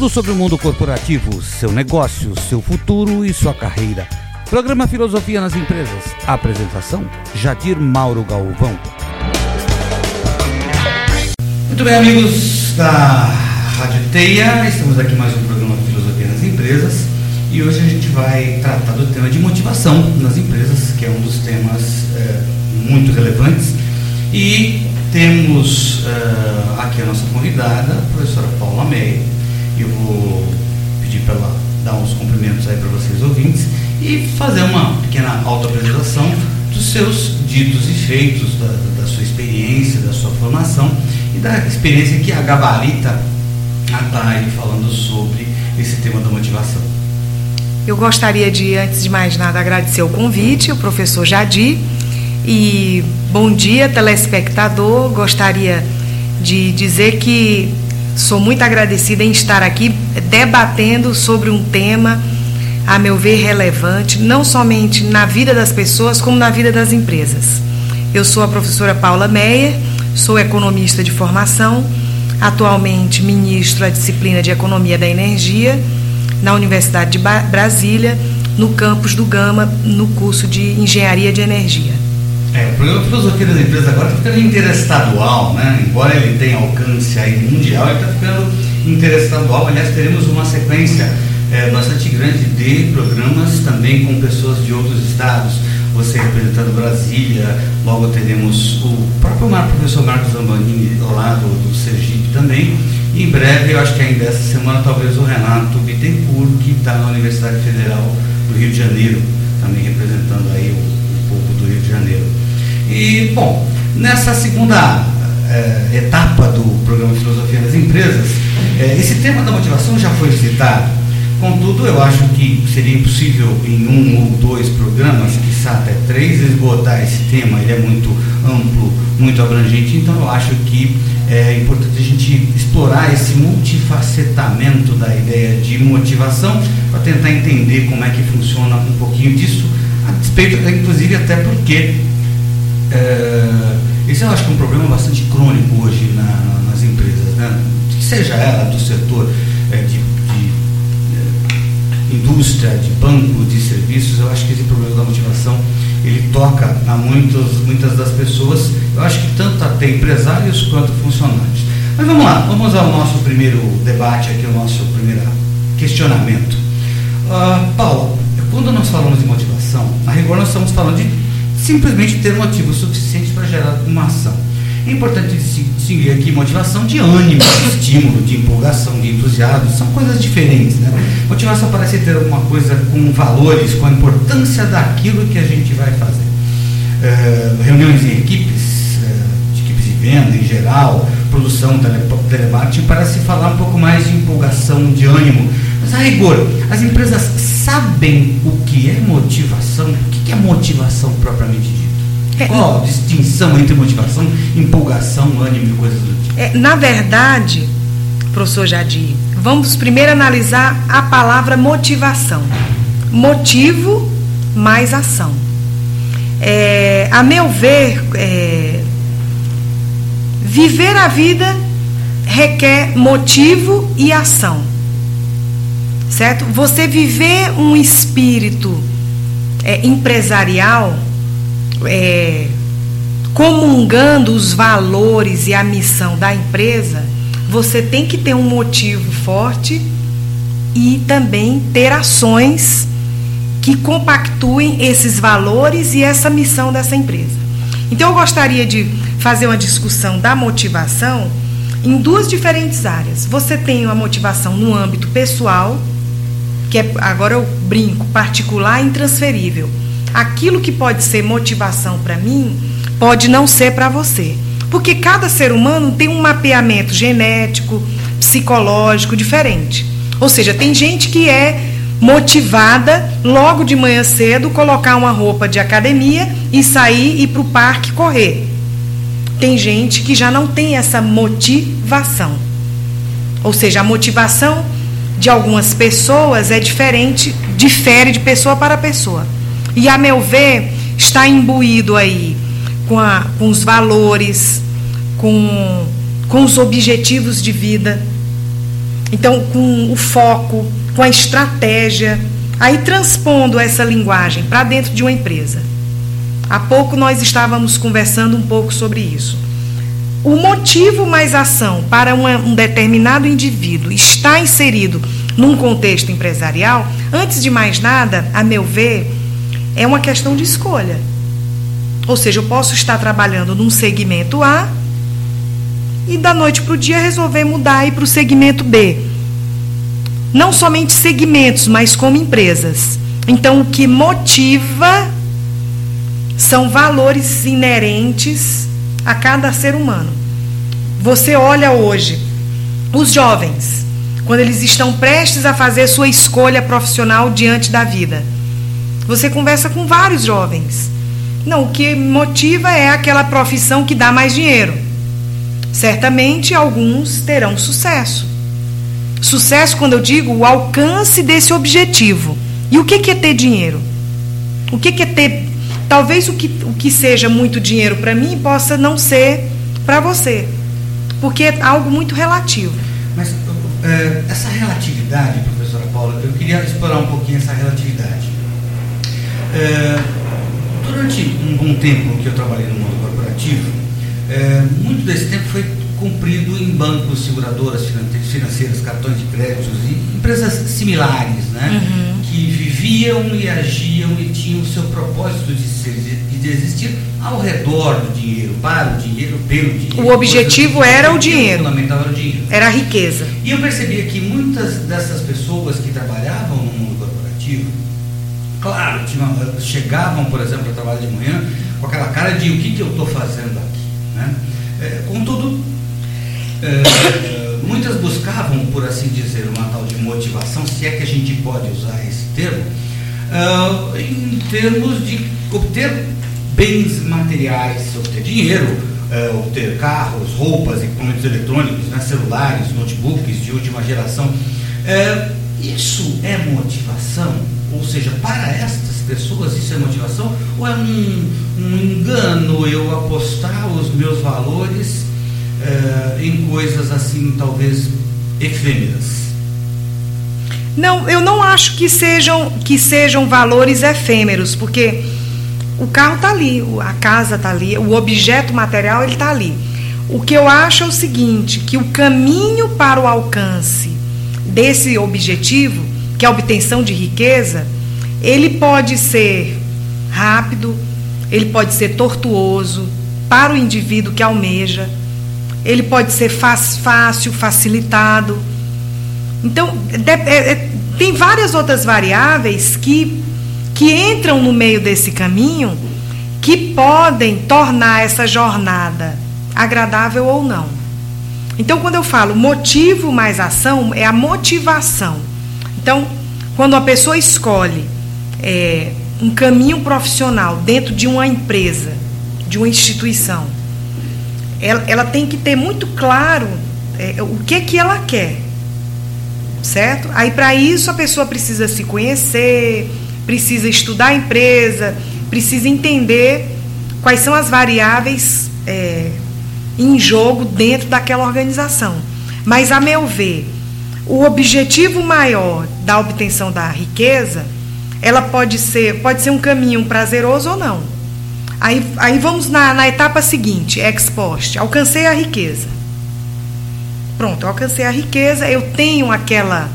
Tudo sobre o mundo corporativo, seu negócio, seu futuro e sua carreira. Programa Filosofia nas Empresas. Apresentação: Jadir Mauro Galvão. Muito bem, amigos da Rádio Teia, estamos aqui mais um programa Filosofia nas Empresas e hoje a gente vai tratar do tema de motivação nas empresas, que é um dos temas é, muito relevantes. E temos uh, aqui a nossa convidada, a professora Paula Meia. Eu vou pedir para ela dar uns cumprimentos aí para vocês ouvintes e fazer uma pequena autoapresentação dos seus ditos e feitos, da, da sua experiência, da sua formação e da experiência que a gabarita está aí falando sobre esse tema da motivação. Eu gostaria de, antes de mais nada, agradecer o convite, o professor Jadi, e bom dia, telespectador. Gostaria de dizer que sou muito agradecida em estar aqui debatendo sobre um tema, a meu ver, relevante, não somente na vida das pessoas, como na vida das empresas. Eu sou a professora Paula Meyer, sou economista de formação, atualmente ministro a disciplina de Economia da Energia na Universidade de Brasília, no campus do Gama, no curso de Engenharia de Energia. É, o programa Filosofia das Empresas agora está ficando interestadual, né? Embora ele tenha alcance aí mundial, ele está ficando interestadual. Aliás, teremos uma sequência é, bastante grande de programas também com pessoas de outros estados. Você representando Brasília, logo teremos o próprio professor Marcos Zambanini lá do, do Sergipe também. E em breve, eu acho que ainda essa semana, talvez o Renato Bittencourt, que está na Universidade Federal do Rio de Janeiro, também representando aí o povo do Rio de Janeiro. E, bom, nessa segunda é, etapa do programa Filosofia das Empresas, é, esse tema da motivação já foi citado. Contudo, eu acho que seria impossível em um ou dois programas, quizá até três, esgotar esse tema. Ele é muito amplo, muito abrangente, então eu acho que é importante a gente explorar esse multifacetamento da ideia de motivação para tentar entender como é que funciona um pouquinho disso a despeito, inclusive até porque é, esse eu acho que é um problema bastante crônico hoje na, nas empresas, né? seja ela do setor é, de, de é, indústria, de banco, de serviços, eu acho que esse problema da motivação ele toca a muitos, muitas das pessoas, eu acho que tanto até empresários quanto funcionários. Mas vamos lá, vamos ao nosso primeiro debate aqui, o nosso primeiro questionamento. Uh, Paulo, quando nós falamos de motivação, a rigor nós estamos falando de simplesmente ter motivo suficiente para gerar uma ação. É importante distinguir aqui motivação de ânimo, de estímulo, de empolgação, de entusiasmo, são coisas diferentes. Né? Motivação parece ter alguma coisa com valores, com a importância daquilo que a gente vai fazer. É, reuniões em equipes, é, de equipes de venda em geral, produção, tele, telemarketing, parece falar um pouco mais de empolgação, de ânimo. Mas a rigor, as empresas sabem o que é motivação? O que é motivação propriamente dito? É, Qual a distinção entre motivação, empolgação, ânimo e coisas do tipo? É, na verdade, professor Jadir, vamos primeiro analisar a palavra motivação. Motivo mais ação. É, a meu ver, é, viver a vida requer motivo e ação certo? Você viver um espírito é, empresarial, é, comungando os valores e a missão da empresa, você tem que ter um motivo forte e também ter ações que compactuem esses valores e essa missão dessa empresa. Então, eu gostaria de fazer uma discussão da motivação em duas diferentes áreas. Você tem uma motivação no âmbito pessoal, que é, agora eu brinco, particular e intransferível. Aquilo que pode ser motivação para mim, pode não ser para você. Porque cada ser humano tem um mapeamento genético, psicológico diferente. Ou seja, tem gente que é motivada logo de manhã cedo colocar uma roupa de academia e sair e para o parque correr. Tem gente que já não tem essa motivação. Ou seja, a motivação de algumas pessoas é diferente, difere de pessoa para pessoa. E a meu ver, está imbuído aí com, a, com os valores, com, com os objetivos de vida. Então, com o foco, com a estratégia, aí transpondo essa linguagem para dentro de uma empresa. Há pouco nós estávamos conversando um pouco sobre isso. O motivo mais ação para uma, um determinado indivíduo estar inserido num contexto empresarial, antes de mais nada, a meu ver, é uma questão de escolha. Ou seja, eu posso estar trabalhando num segmento A e da noite para o dia resolver mudar e ir para o segmento B. Não somente segmentos, mas como empresas. Então, o que motiva são valores inerentes a cada ser humano. Você olha hoje os jovens, quando eles estão prestes a fazer sua escolha profissional diante da vida. Você conversa com vários jovens. Não, o que motiva é aquela profissão que dá mais dinheiro. Certamente alguns terão sucesso. Sucesso, quando eu digo, o alcance desse objetivo. E o que é ter dinheiro? O que é ter. Talvez o que, o que seja muito dinheiro para mim possa não ser para você. Porque é algo muito relativo. Mas é, essa relatividade, professora Paula, eu queria explorar um pouquinho essa relatividade. É, durante um bom tempo que eu trabalhei no mundo corporativo, é, muito desse tempo foi cumprido em bancos, seguradoras financeiras, cartões de créditos e empresas similares, né? Uhum. Que viviam e agiam e tinham o seu propósito de, ser, de existir ao redor do dinheiro, para o dinheiro, pelo dinheiro. O objetivo era o dinheiro. O fundamental era o dinheiro. Era a riqueza. E eu percebia que muitas dessas pessoas que trabalhavam no mundo corporativo, claro, tinham, chegavam, por exemplo, a trabalhar de manhã com aquela cara de o que, que eu estou fazendo aqui. Né? É, contudo, é, muitas buscavam, por assim dizer, uma tal de motivação, se é que a gente pode usar esse termo, é, em termos de obter bens materiais, obter dinheiro, é, obter carros, roupas, equipamentos eletrônicos, né, celulares, notebooks de última geração. É, isso é motivação? Ou seja, para estas pessoas isso é motivação? Ou é um, um engano eu apostar os meus valores uh, em coisas assim, talvez efêmeras? Não, eu não acho que sejam, que sejam valores efêmeros, porque o carro está ali, a casa está ali, o objeto material ele está ali. O que eu acho é o seguinte, que o caminho para o alcance desse objetivo, que é a obtenção de riqueza, ele pode ser rápido, ele pode ser tortuoso para o indivíduo que almeja, ele pode ser fácil, facilitado. Então, é, é, tem várias outras variáveis que, que entram no meio desse caminho que podem tornar essa jornada agradável ou não. Então, quando eu falo motivo mais ação, é a motivação. Então, quando a pessoa escolhe é, um caminho profissional dentro de uma empresa, de uma instituição, ela, ela tem que ter muito claro é, o que que ela quer, certo? Aí para isso a pessoa precisa se conhecer, precisa estudar a empresa, precisa entender quais são as variáveis é, em jogo dentro daquela organização. Mas a meu ver, o objetivo maior da obtenção da riqueza ela pode ser, pode ser um caminho prazeroso ou não. Aí, aí vamos na, na etapa seguinte, ex post. Alcancei a riqueza. Pronto, alcancei a riqueza, eu tenho aquela,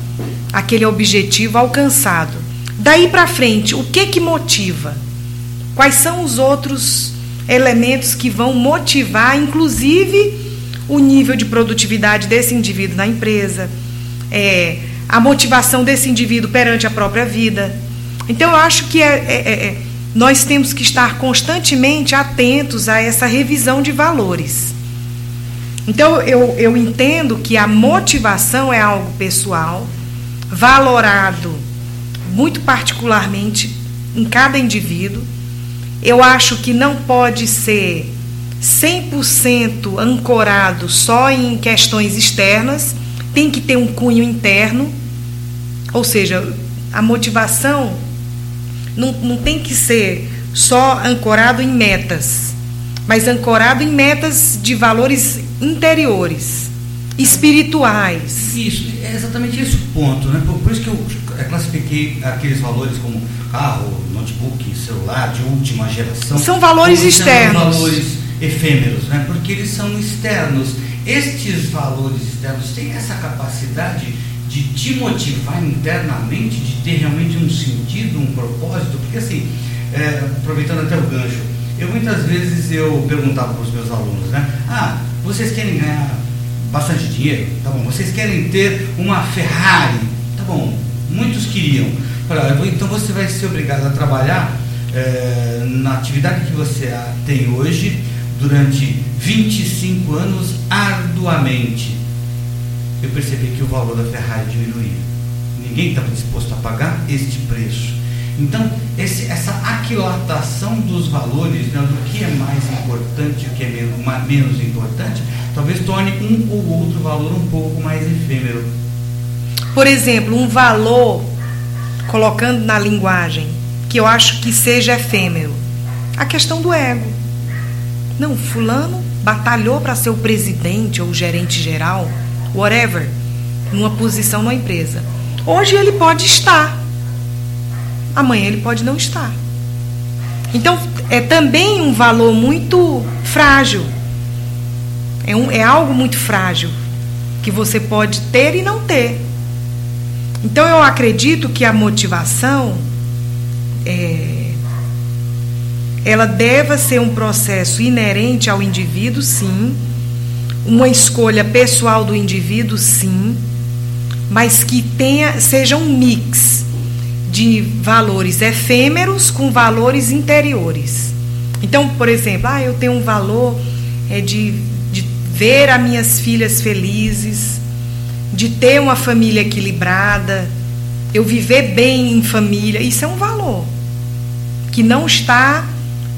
aquele objetivo alcançado. Daí para frente, o que que motiva? Quais são os outros elementos que vão motivar, inclusive, o nível de produtividade desse indivíduo na empresa, é, a motivação desse indivíduo perante a própria vida. Então, eu acho que é, é, é, é, nós temos que estar constantemente atentos a essa revisão de valores. Então, eu, eu entendo que a motivação é algo pessoal, valorado muito particularmente em cada indivíduo. Eu acho que não pode ser 100% ancorado só em questões externas, tem que ter um cunho interno, ou seja, a motivação não, não tem que ser só ancorado em metas, mas ancorado em metas de valores interiores. espirituais. Isso, é exatamente esse o ponto, né? Por, por isso que eu classifiquei aqueles valores como carro, notebook, celular de última geração. São valores externos. valores efêmeros, né? Porque eles são externos. Estes valores externos têm essa capacidade de te motivar internamente, de ter realmente um sentido, um propósito, porque assim, é, aproveitando até o gancho, eu muitas vezes eu perguntava para os meus alunos, né? Ah, vocês querem ganhar bastante dinheiro? Tá bom. Vocês querem ter uma Ferrari? Tá bom. Muitos queriam. Então você vai ser obrigado a trabalhar é, na atividade que você tem hoje durante 25 anos arduamente. Eu percebi que o valor da Ferrari diminuiu. Ninguém estava disposto a pagar este preço. Então, esse, essa aquilatação dos valores, né, do que é mais importante e o que é menos, menos importante, talvez torne um ou outro valor um pouco mais efêmero. Por exemplo, um valor, colocando na linguagem, que eu acho que seja efêmero, a questão do ego. Não, fulano batalhou para ser o presidente ou o gerente geral, whatever, numa posição na empresa. Hoje ele pode estar, amanhã ele pode não estar. Então, é também um valor muito frágil. É, um, é algo muito frágil que você pode ter e não ter. Então, eu acredito que a motivação é, ela deva ser um processo inerente ao indivíduo, sim, uma escolha pessoal do indivíduo, sim, mas que tenha seja um mix de valores efêmeros com valores interiores. Então, por exemplo, ah, eu tenho um valor é de, de ver as minhas filhas felizes, de ter uma família equilibrada, eu viver bem em família. Isso é um valor que não está,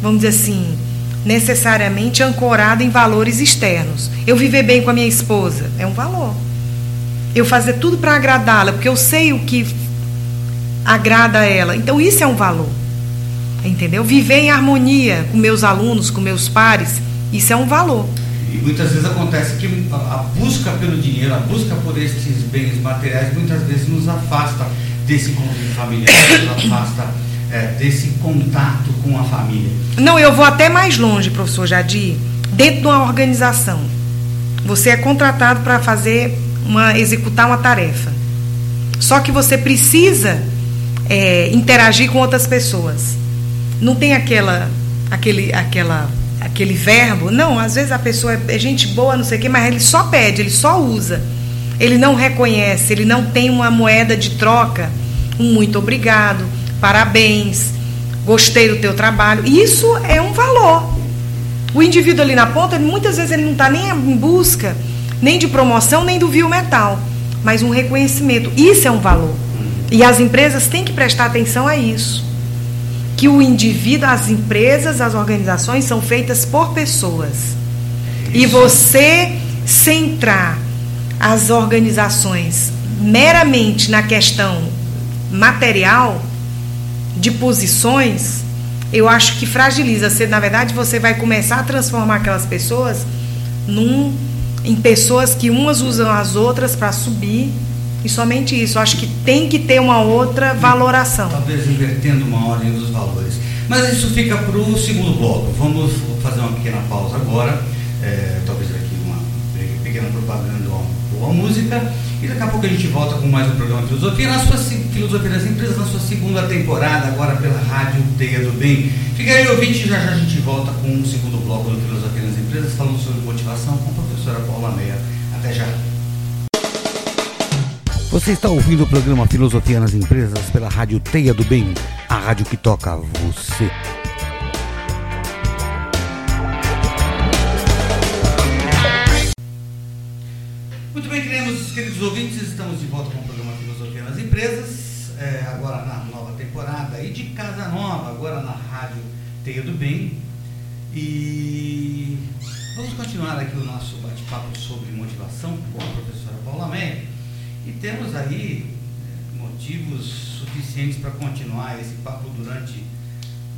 vamos dizer assim, necessariamente ancorado em valores externos. Eu viver bem com a minha esposa é um valor. Eu fazer tudo para agradá-la, porque eu sei o que agrada a ela. Então isso é um valor. Entendeu? Viver em harmonia com meus alunos, com meus pares, isso é um valor. E muitas vezes acontece que a busca pelo dinheiro, a busca por esses bens materiais, muitas vezes nos afasta desse convívio familiar, nos afasta é, desse contato com a família. Não, eu vou até mais longe, professor Jadir. Dentro de uma organização, você é contratado para fazer uma executar uma tarefa. Só que você precisa é, interagir com outras pessoas. Não tem aquela, aquele, aquela, aquele verbo. Não, às vezes a pessoa é, é gente boa, não sei o quê, mas ele só pede, ele só usa. Ele não reconhece, ele não tem uma moeda de troca. Um muito obrigado, parabéns, gostei do teu trabalho. Isso é um valor. O indivíduo ali na ponta, muitas vezes ele não está nem em busca nem de promoção, nem do vil metal, mas um reconhecimento. Isso é um valor. E as empresas têm que prestar atenção a isso. Que o indivíduo, as empresas, as organizações são feitas por pessoas. E você centrar as organizações meramente na questão material de posições, eu acho que fragiliza. Você, na verdade, você vai começar a transformar aquelas pessoas num, em pessoas que umas usam as outras para subir e somente isso. Acho que tem que ter uma outra valoração. Talvez invertendo uma ordem dos valores. Mas isso fica para o segundo bloco. Vamos fazer uma pequena pausa agora. É, talvez aqui pequena propaganda ou uma música. E daqui a pouco a gente volta com mais um programa Filosofia, na sua Filosofia das Empresas, na sua segunda temporada, agora pela Rádio Teia do Bem. Fica aí, ouvinte, já já a gente volta com o segundo bloco do Filosofia das Empresas, falando sobre motivação com a professora Paula Meia. Até já. Você está ouvindo o programa Filosofia nas Empresas pela Rádio Teia do Bem, a rádio que toca você. Estamos de volta com o programa Filosofia nas Empresas, é, agora na nova temporada e de casa nova, agora na Rádio Teia do Bem. E vamos continuar aqui o nosso bate-papo sobre motivação com a professora Paula Meia. E temos aí né, motivos suficientes para continuar esse papo durante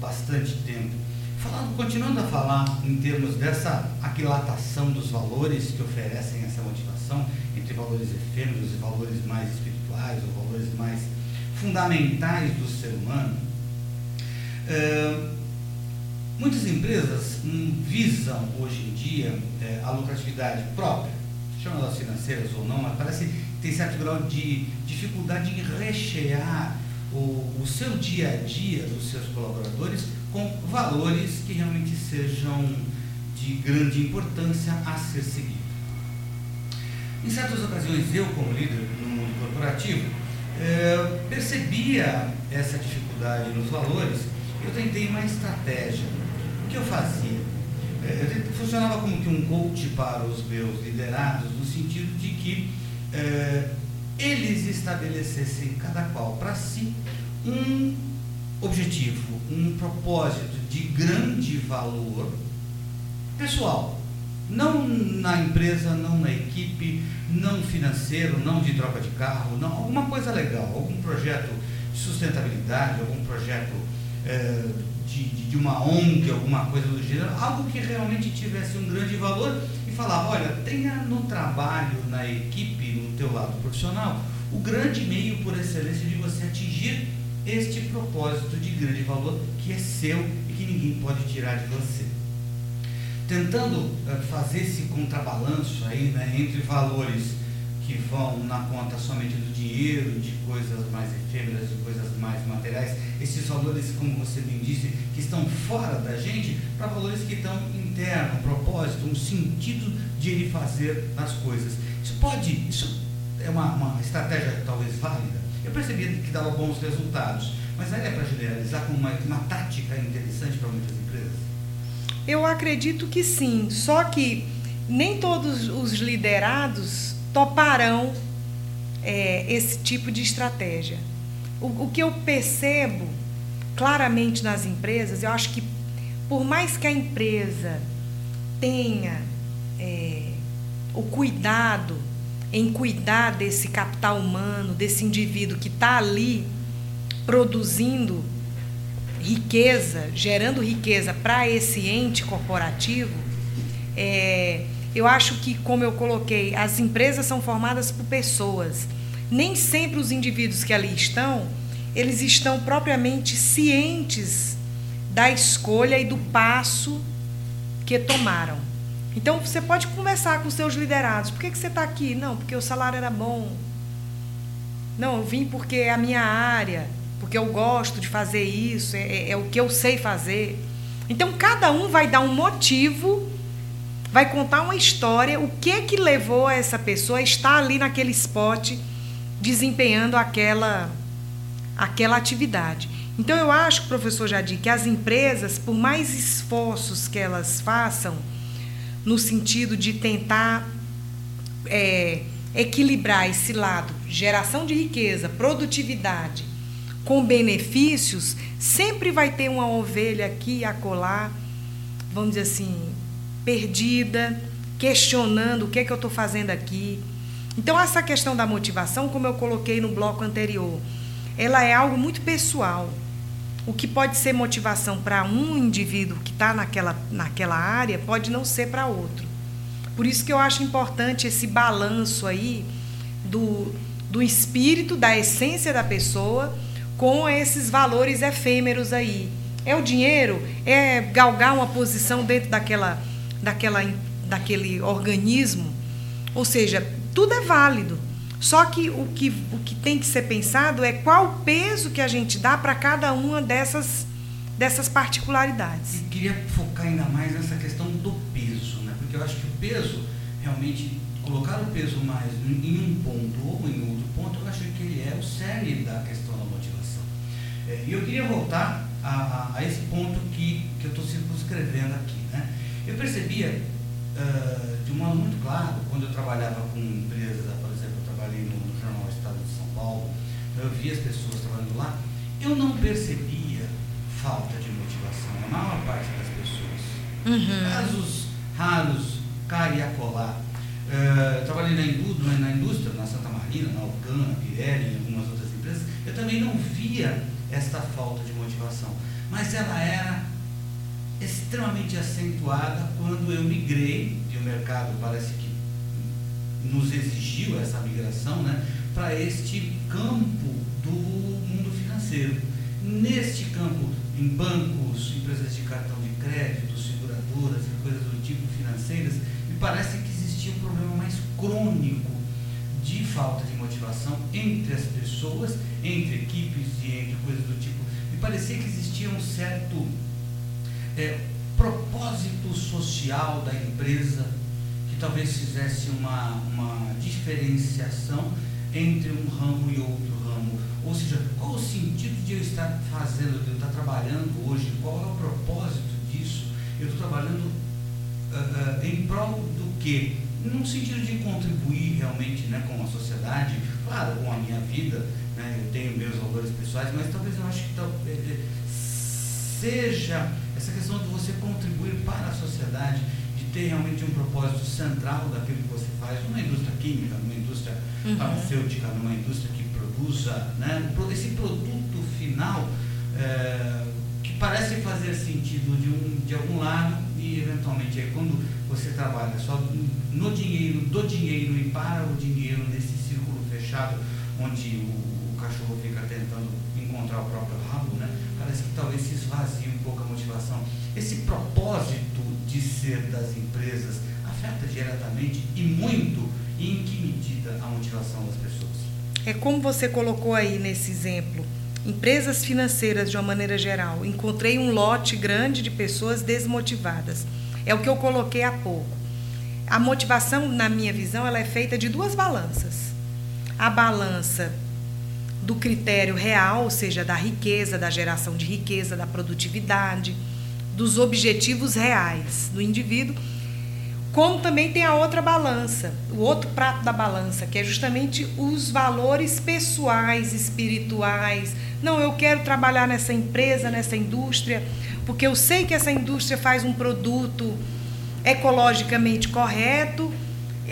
bastante tempo. Falando, continuando a falar em termos dessa aquilatação dos valores que oferecem essa motivação entre valores efêmeros e valores mais espirituais ou valores mais fundamentais do ser humano. É, muitas empresas hum, visam hoje em dia é, a lucratividade própria, chama elas financeiras ou não, mas parece que tem certo grau de dificuldade em rechear o, o seu dia a dia dos seus colaboradores com valores que realmente sejam de grande importância a ser seguido. Em certas ocasiões, eu, como líder no mundo corporativo, eh, percebia essa dificuldade nos valores, eu tentei uma estratégia. O que eu fazia? Eh, eu funcionava como que um coach para os meus liderados, no sentido de que eh, eles estabelecessem, cada qual para si, um objetivo, um propósito de grande valor pessoal. Não na empresa, não na equipe, não financeiro, não de troca de carro, não, alguma coisa legal, algum projeto de sustentabilidade, algum projeto é, de, de, uma ONG, alguma coisa do gênero, algo que realmente tivesse um grande valor e falar, olha, tenha no trabalho, na equipe, no teu lado profissional, o grande meio por excelência de você atingir este propósito de grande valor que é seu e que ninguém pode tirar de você. Tentando uh, fazer esse contrabalanço aí né, entre valores que vão na conta somente do dinheiro, de coisas mais efêmeras, de coisas mais materiais, esses valores, como você bem disse, que estão fora da gente, para valores que estão internos, um propósito, um sentido de ele fazer as coisas. Isso pode, isso é uma, uma estratégia talvez válida, eu percebi que dava bons resultados, mas aí é para generalizar como uma, uma tática interessante para muitas empresas? Eu acredito que sim, só que nem todos os liderados toparão é, esse tipo de estratégia. O, o que eu percebo claramente nas empresas, eu acho que por mais que a empresa tenha é, o cuidado em cuidar desse capital humano, desse indivíduo que está ali produzindo riqueza, gerando riqueza para esse ente corporativo, é, eu acho que, como eu coloquei, as empresas são formadas por pessoas. Nem sempre os indivíduos que ali estão, eles estão propriamente cientes da escolha e do passo que tomaram. Então você pode conversar com seus liderados. Por que, que você está aqui? Não, porque o salário era bom. Não, eu vim porque é a minha área, porque eu gosto de fazer isso, é, é, é o que eu sei fazer. Então cada um vai dar um motivo, vai contar uma história, o que que levou essa pessoa a estar ali naquele spot desempenhando aquela aquela atividade. Então eu acho, professor Jadir, que as empresas, por mais esforços que elas façam, no sentido de tentar é, equilibrar esse lado, geração de riqueza, produtividade, com benefícios, sempre vai ter uma ovelha aqui a colar, vamos dizer assim, perdida, questionando o que é que eu estou fazendo aqui. Então, essa questão da motivação, como eu coloquei no bloco anterior, ela é algo muito pessoal. O que pode ser motivação para um indivíduo que está naquela, naquela área pode não ser para outro. Por isso que eu acho importante esse balanço aí do, do espírito, da essência da pessoa com esses valores efêmeros aí. É o dinheiro? É galgar uma posição dentro daquela, daquela, daquele organismo? Ou seja, tudo é válido. Só que o, que o que tem que ser pensado é qual o peso que a gente dá para cada uma dessas, dessas particularidades. E queria focar ainda mais nessa questão do peso, né? porque eu acho que o peso, realmente, colocar o peso mais em um ponto ou em outro ponto, eu acho que ele é o cerne da questão e eu queria voltar a, a, a, esse ponto que, que eu estou circunscrevendo aqui. Né? Eu percebia uh, de um modo muito claro, quando eu trabalhava com empresas trabalhei no, no Jornal Estado de São Paulo, eu via as pessoas trabalhando lá, eu não percebia falta de motivação, a maior parte das pessoas. Uhum. Casos raros, cariacolá. Uh, trabalhei na indústria, na indústria, na Santa Marina, na Alcan, na Pirelli, em algumas outras empresas, eu também não via esta falta de motivação. Mas ela era extremamente acentuada quando eu migrei de um mercado, parece que nos exigiu essa migração né, para este campo do mundo financeiro. Neste campo, em bancos, empresas de cartão de crédito, seguradoras e coisas do tipo financeiras, me parece que existia um problema mais crônico de falta de motivação entre as pessoas, entre equipes e entre coisas do tipo. Me parecia que existia um certo é, propósito social da empresa que talvez fizesse uma, uma diferenciação entre um ramo e outro ramo. Ou seja, qual o sentido de eu estar fazendo, de eu estar trabalhando hoje? Qual é o propósito disso? Eu estou trabalhando uh, uh, em prol do quê? Num sentido de contribuir realmente né, com a sociedade, claro, com a minha vida, né, eu tenho meus valores pessoais, mas talvez eu acho que tal, é, é, seja essa questão de você contribuir para a sociedade, de ter realmente um propósito central daquilo que você faz, numa indústria química, numa indústria uhum. farmacêutica, numa indústria que produza né, esse produto final é, parece fazer sentido de, um, de algum lado e eventualmente aí, quando você trabalha só no dinheiro, do dinheiro e para o dinheiro nesse círculo fechado onde o, o cachorro fica tentando encontrar o próprio rabo, né? parece que talvez se esvazie um pouco a motivação. Esse propósito de ser das empresas afeta diretamente e muito e em que medida a motivação das pessoas? É como você colocou aí nesse exemplo. Empresas financeiras, de uma maneira geral, encontrei um lote grande de pessoas desmotivadas. É o que eu coloquei há pouco. A motivação, na minha visão, ela é feita de duas balanças. A balança do critério real, ou seja, da riqueza, da geração de riqueza, da produtividade, dos objetivos reais do indivíduo, como também tem a outra balança, o outro prato da balança, que é justamente os valores pessoais, espirituais. Não, eu quero trabalhar nessa empresa, nessa indústria, porque eu sei que essa indústria faz um produto ecologicamente correto,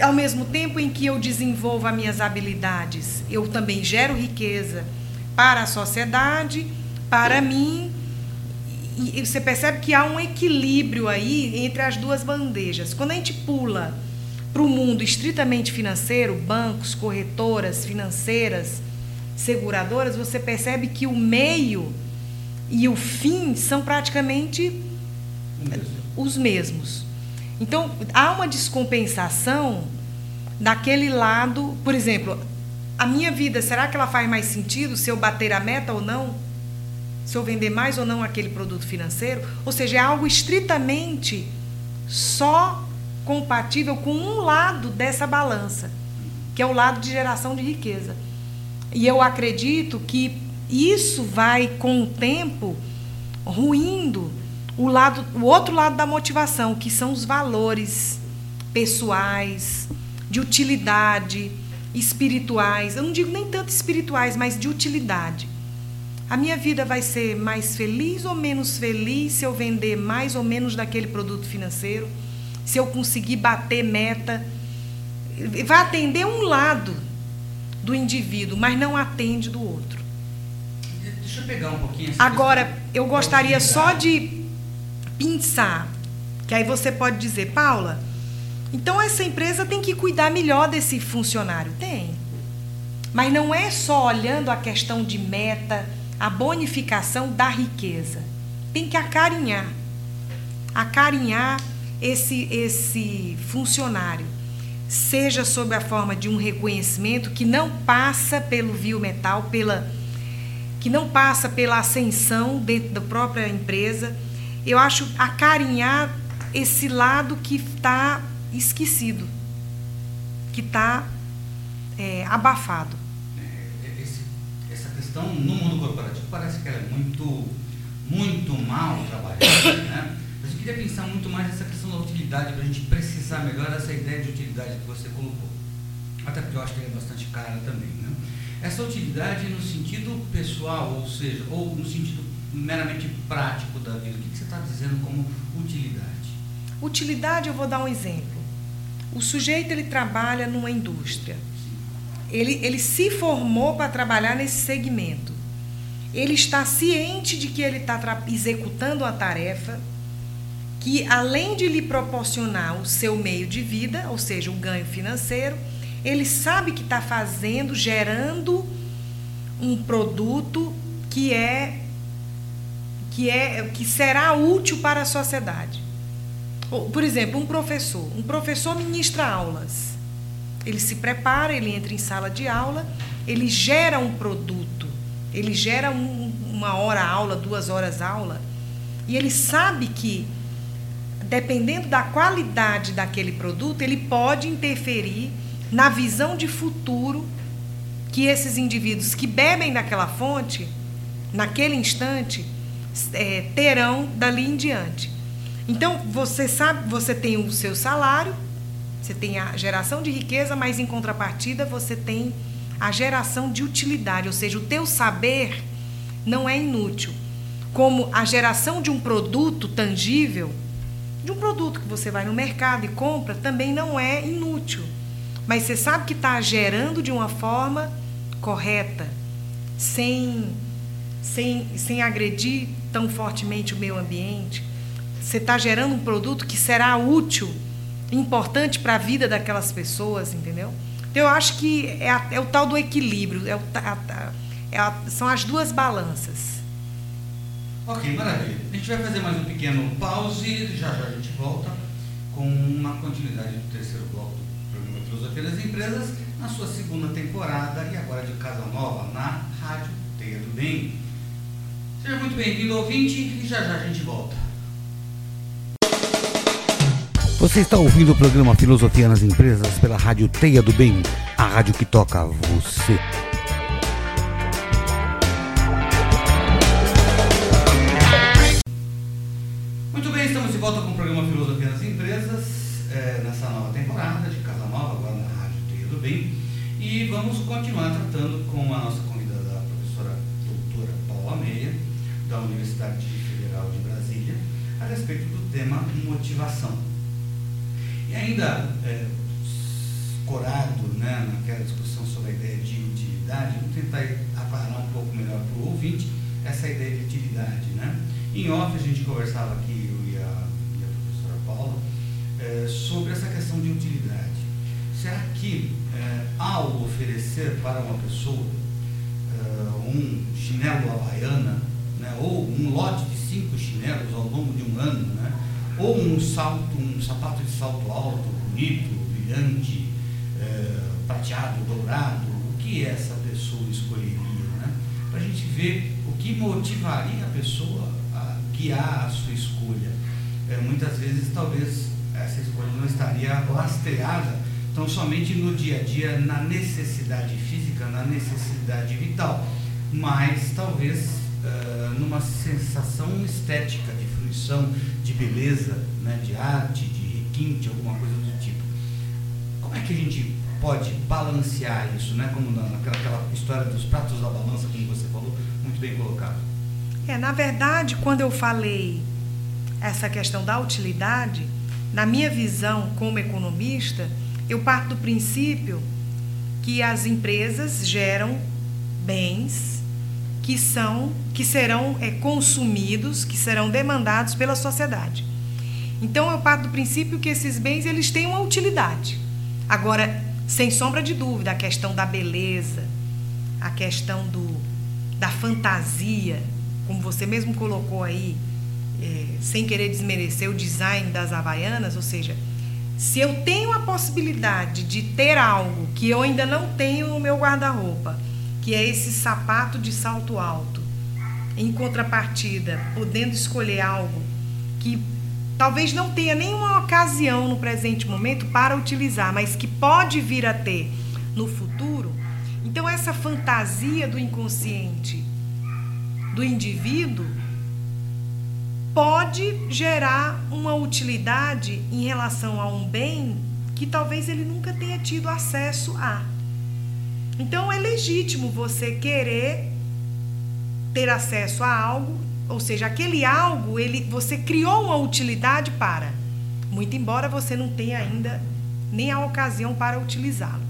ao mesmo tempo em que eu desenvolvo as minhas habilidades, eu também gero riqueza para a sociedade, para mim. E você percebe que há um equilíbrio aí entre as duas bandejas. Quando a gente pula para o mundo estritamente financeiro, bancos, corretoras financeiras, seguradoras, você percebe que o meio e o fim são praticamente os mesmos. Então, há uma descompensação daquele lado, por exemplo, a minha vida, será que ela faz mais sentido se eu bater a meta ou não? Se eu vender mais ou não aquele produto financeiro? Ou seja, é algo estritamente só compatível com um lado dessa balança, que é o lado de geração de riqueza. E eu acredito que isso vai, com o tempo, ruindo o, lado, o outro lado da motivação, que são os valores pessoais, de utilidade, espirituais. Eu não digo nem tanto espirituais, mas de utilidade. A minha vida vai ser mais feliz ou menos feliz se eu vender mais ou menos daquele produto financeiro, se eu conseguir bater meta. Vai atender um lado do indivíduo, mas não atende do outro. Deixa eu pegar um pouquinho. Agora, eu gostaria só de pensar, que aí você pode dizer, Paula, então essa empresa tem que cuidar melhor desse funcionário. Tem. Mas não é só olhando a questão de meta, a bonificação da riqueza. Tem que acarinhar. Acarinhar esse, esse funcionário. Seja sob a forma de um reconhecimento que não passa pelo vio metal, pela, que não passa pela ascensão dentro da própria empresa, eu acho acarinhar esse lado que está esquecido, que está é, abafado. Questão no mundo corporativo parece que ela é muito, muito mal trabalhada, né? Mas eu queria pensar muito mais nessa questão da utilidade, para a gente precisar melhor dessa ideia de utilidade que você colocou. Até porque eu acho que ela é bastante cara também, né? Essa utilidade no sentido pessoal, ou seja, ou no sentido meramente prático da vida. O que você está dizendo como utilidade? Utilidade, eu vou dar um exemplo. O sujeito ele trabalha numa indústria. Ele, ele se formou para trabalhar nesse segmento. Ele está ciente de que ele está executando a tarefa que, além de lhe proporcionar o seu meio de vida, ou seja, um ganho financeiro, ele sabe que está fazendo, gerando um produto que é que é que será útil para a sociedade. Por exemplo, um professor, um professor ministra aulas. Ele se prepara, ele entra em sala de aula, ele gera um produto, ele gera um, uma hora aula, duas horas aula, e ele sabe que dependendo da qualidade daquele produto, ele pode interferir na visão de futuro que esses indivíduos que bebem daquela fonte, naquele instante, é, terão dali em diante. Então, você sabe, você tem o seu salário, você tem a geração de riqueza, mas em contrapartida você tem a geração de utilidade, ou seja, o teu saber não é inútil. Como a geração de um produto tangível, de um produto que você vai no mercado e compra, também não é inútil. Mas você sabe que está gerando de uma forma correta, sem, sem, sem agredir tão fortemente o meio ambiente. Você está gerando um produto que será útil, importante para a vida daquelas pessoas, entendeu? Então, eu acho que é, a, é o tal do equilíbrio, é o, a, é a, são as duas balanças. Ok, maravilha. A gente vai fazer mais um pequeno pause, já já a gente volta com uma continuidade do terceiro bloco do programa Filosofia das Empresas, na sua segunda temporada e agora de Casa Nova, na Rádio Teia do Bem. Seja muito bem-vindo, ouvinte, e já já a gente volta. Você está ouvindo o programa Filosofia nas Empresas pela Rádio Teia do Bem, a rádio que toca você. Em off a gente conversava aqui, eu e a, e a professora Paula, é, sobre essa questão de utilidade. Será que é, ao oferecer para uma pessoa é, um chinelo havaiana, né, ou um lote de cinco chinelos ao longo de um ano, né, ou um salto, um sapato de salto alto, bonito, brilhante, é, prateado, dourado, o que essa pessoa escolheria, né? Para a gente ver o que motivaria a pessoa guiar a sua escolha. É, muitas vezes, talvez, essa escolha não estaria lastreada tão somente no dia a dia, na necessidade física, na necessidade vital, mas talvez uh, numa sensação estética de fruição, de beleza, né, de arte, de requinte, alguma coisa do tipo. Como é que a gente pode balancear isso, né? Como naquela história dos pratos da balança, como você falou, muito bem colocado. É, na verdade, quando eu falei essa questão da utilidade, na minha visão como economista, eu parto do princípio que as empresas geram bens que são que serão é, consumidos, que serão demandados pela sociedade. Então eu parto do princípio que esses bens eles têm uma utilidade. Agora, sem sombra de dúvida, a questão da beleza, a questão do, da fantasia, como você mesmo colocou aí, é, sem querer desmerecer o design das havaianas, ou seja, se eu tenho a possibilidade de ter algo que eu ainda não tenho no meu guarda-roupa, que é esse sapato de salto alto. Em contrapartida, podendo escolher algo que talvez não tenha nenhuma ocasião no presente momento para utilizar, mas que pode vir a ter no futuro. Então, essa fantasia do inconsciente do indivíduo pode gerar uma utilidade em relação a um bem que talvez ele nunca tenha tido acesso a. Então é legítimo você querer ter acesso a algo, ou seja, aquele algo, ele, você criou uma utilidade para, muito embora você não tenha ainda nem a ocasião para utilizá-lo,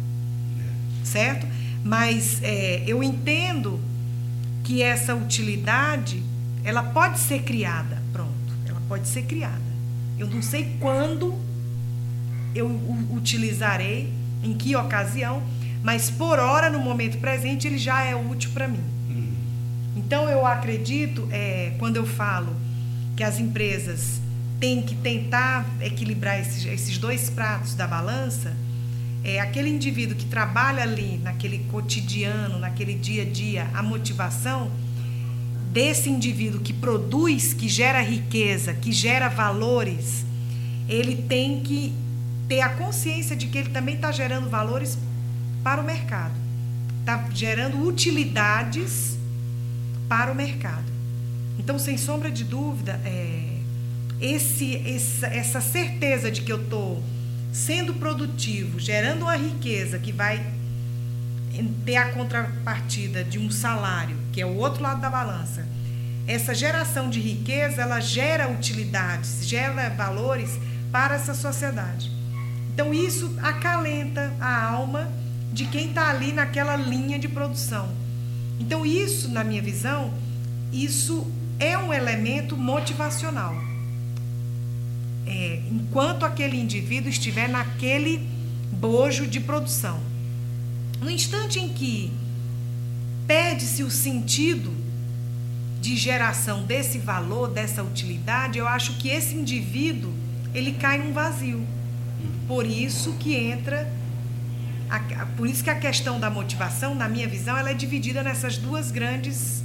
certo? Mas é, eu entendo que essa utilidade, ela pode ser criada, pronto, ela pode ser criada. Eu não sei quando eu utilizarei em que ocasião, mas por hora, no momento presente, ele já é útil para mim. Uhum. Então eu acredito, é, quando eu falo que as empresas têm que tentar equilibrar esses, esses dois pratos da balança, é aquele indivíduo que trabalha ali naquele cotidiano, naquele dia a dia, a motivação desse indivíduo que produz, que gera riqueza, que gera valores, ele tem que ter a consciência de que ele também está gerando valores para o mercado, está gerando utilidades para o mercado. Então, sem sombra de dúvida, é, esse, essa, essa certeza de que eu estou sendo produtivo, gerando uma riqueza que vai ter a contrapartida de um salário, que é o outro lado da balança. Essa geração de riqueza, ela gera utilidades, gera valores para essa sociedade. Então isso acalenta a alma de quem está ali naquela linha de produção. Então isso, na minha visão, isso é um elemento motivacional é, enquanto aquele indivíduo estiver naquele bojo de produção. No instante em que perde-se o sentido de geração desse valor, dessa utilidade, eu acho que esse indivíduo ele cai num vazio. Por isso que entra, a, por isso que a questão da motivação, na minha visão, ela é dividida nessas duas grandes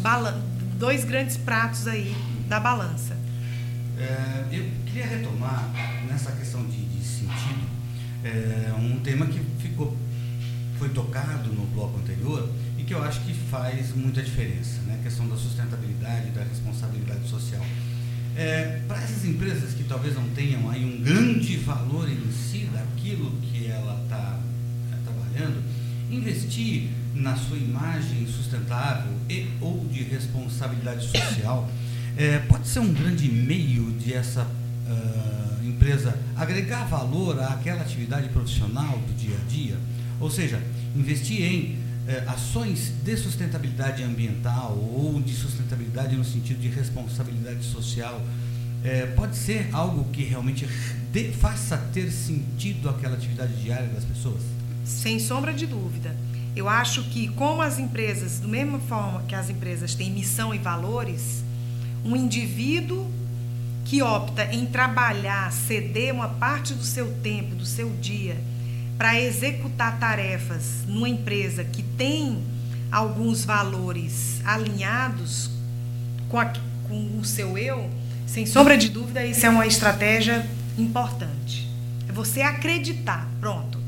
balança. dois grandes pratos aí da balança. É, eu queria retomar nessa questão de, de sentido é, um tema que ficou foi tocado no bloco anterior e que eu acho que faz muita diferença, né? A questão da sustentabilidade, da responsabilidade social. É, para essas empresas que talvez não tenham aí um grande valor em si daquilo que ela está é, trabalhando, investir na sua imagem sustentável e ou de responsabilidade social é, pode ser um grande meio de essa uh, empresa agregar valor àquela atividade profissional do dia a dia? Ou seja, investir em uh, ações de sustentabilidade ambiental ou de sustentabilidade no sentido de responsabilidade social uh, pode ser algo que realmente faça ter sentido aquela atividade diária das pessoas? Sem sombra de dúvida. Eu acho que, como as empresas, da mesma forma que as empresas têm missão e valores, um indivíduo que opta em trabalhar, ceder uma parte do seu tempo, do seu dia, para executar tarefas numa empresa que tem alguns valores alinhados com, a, com o seu eu, sem sombra de dúvida, isso é uma estratégia importante. É você acreditar, pronto.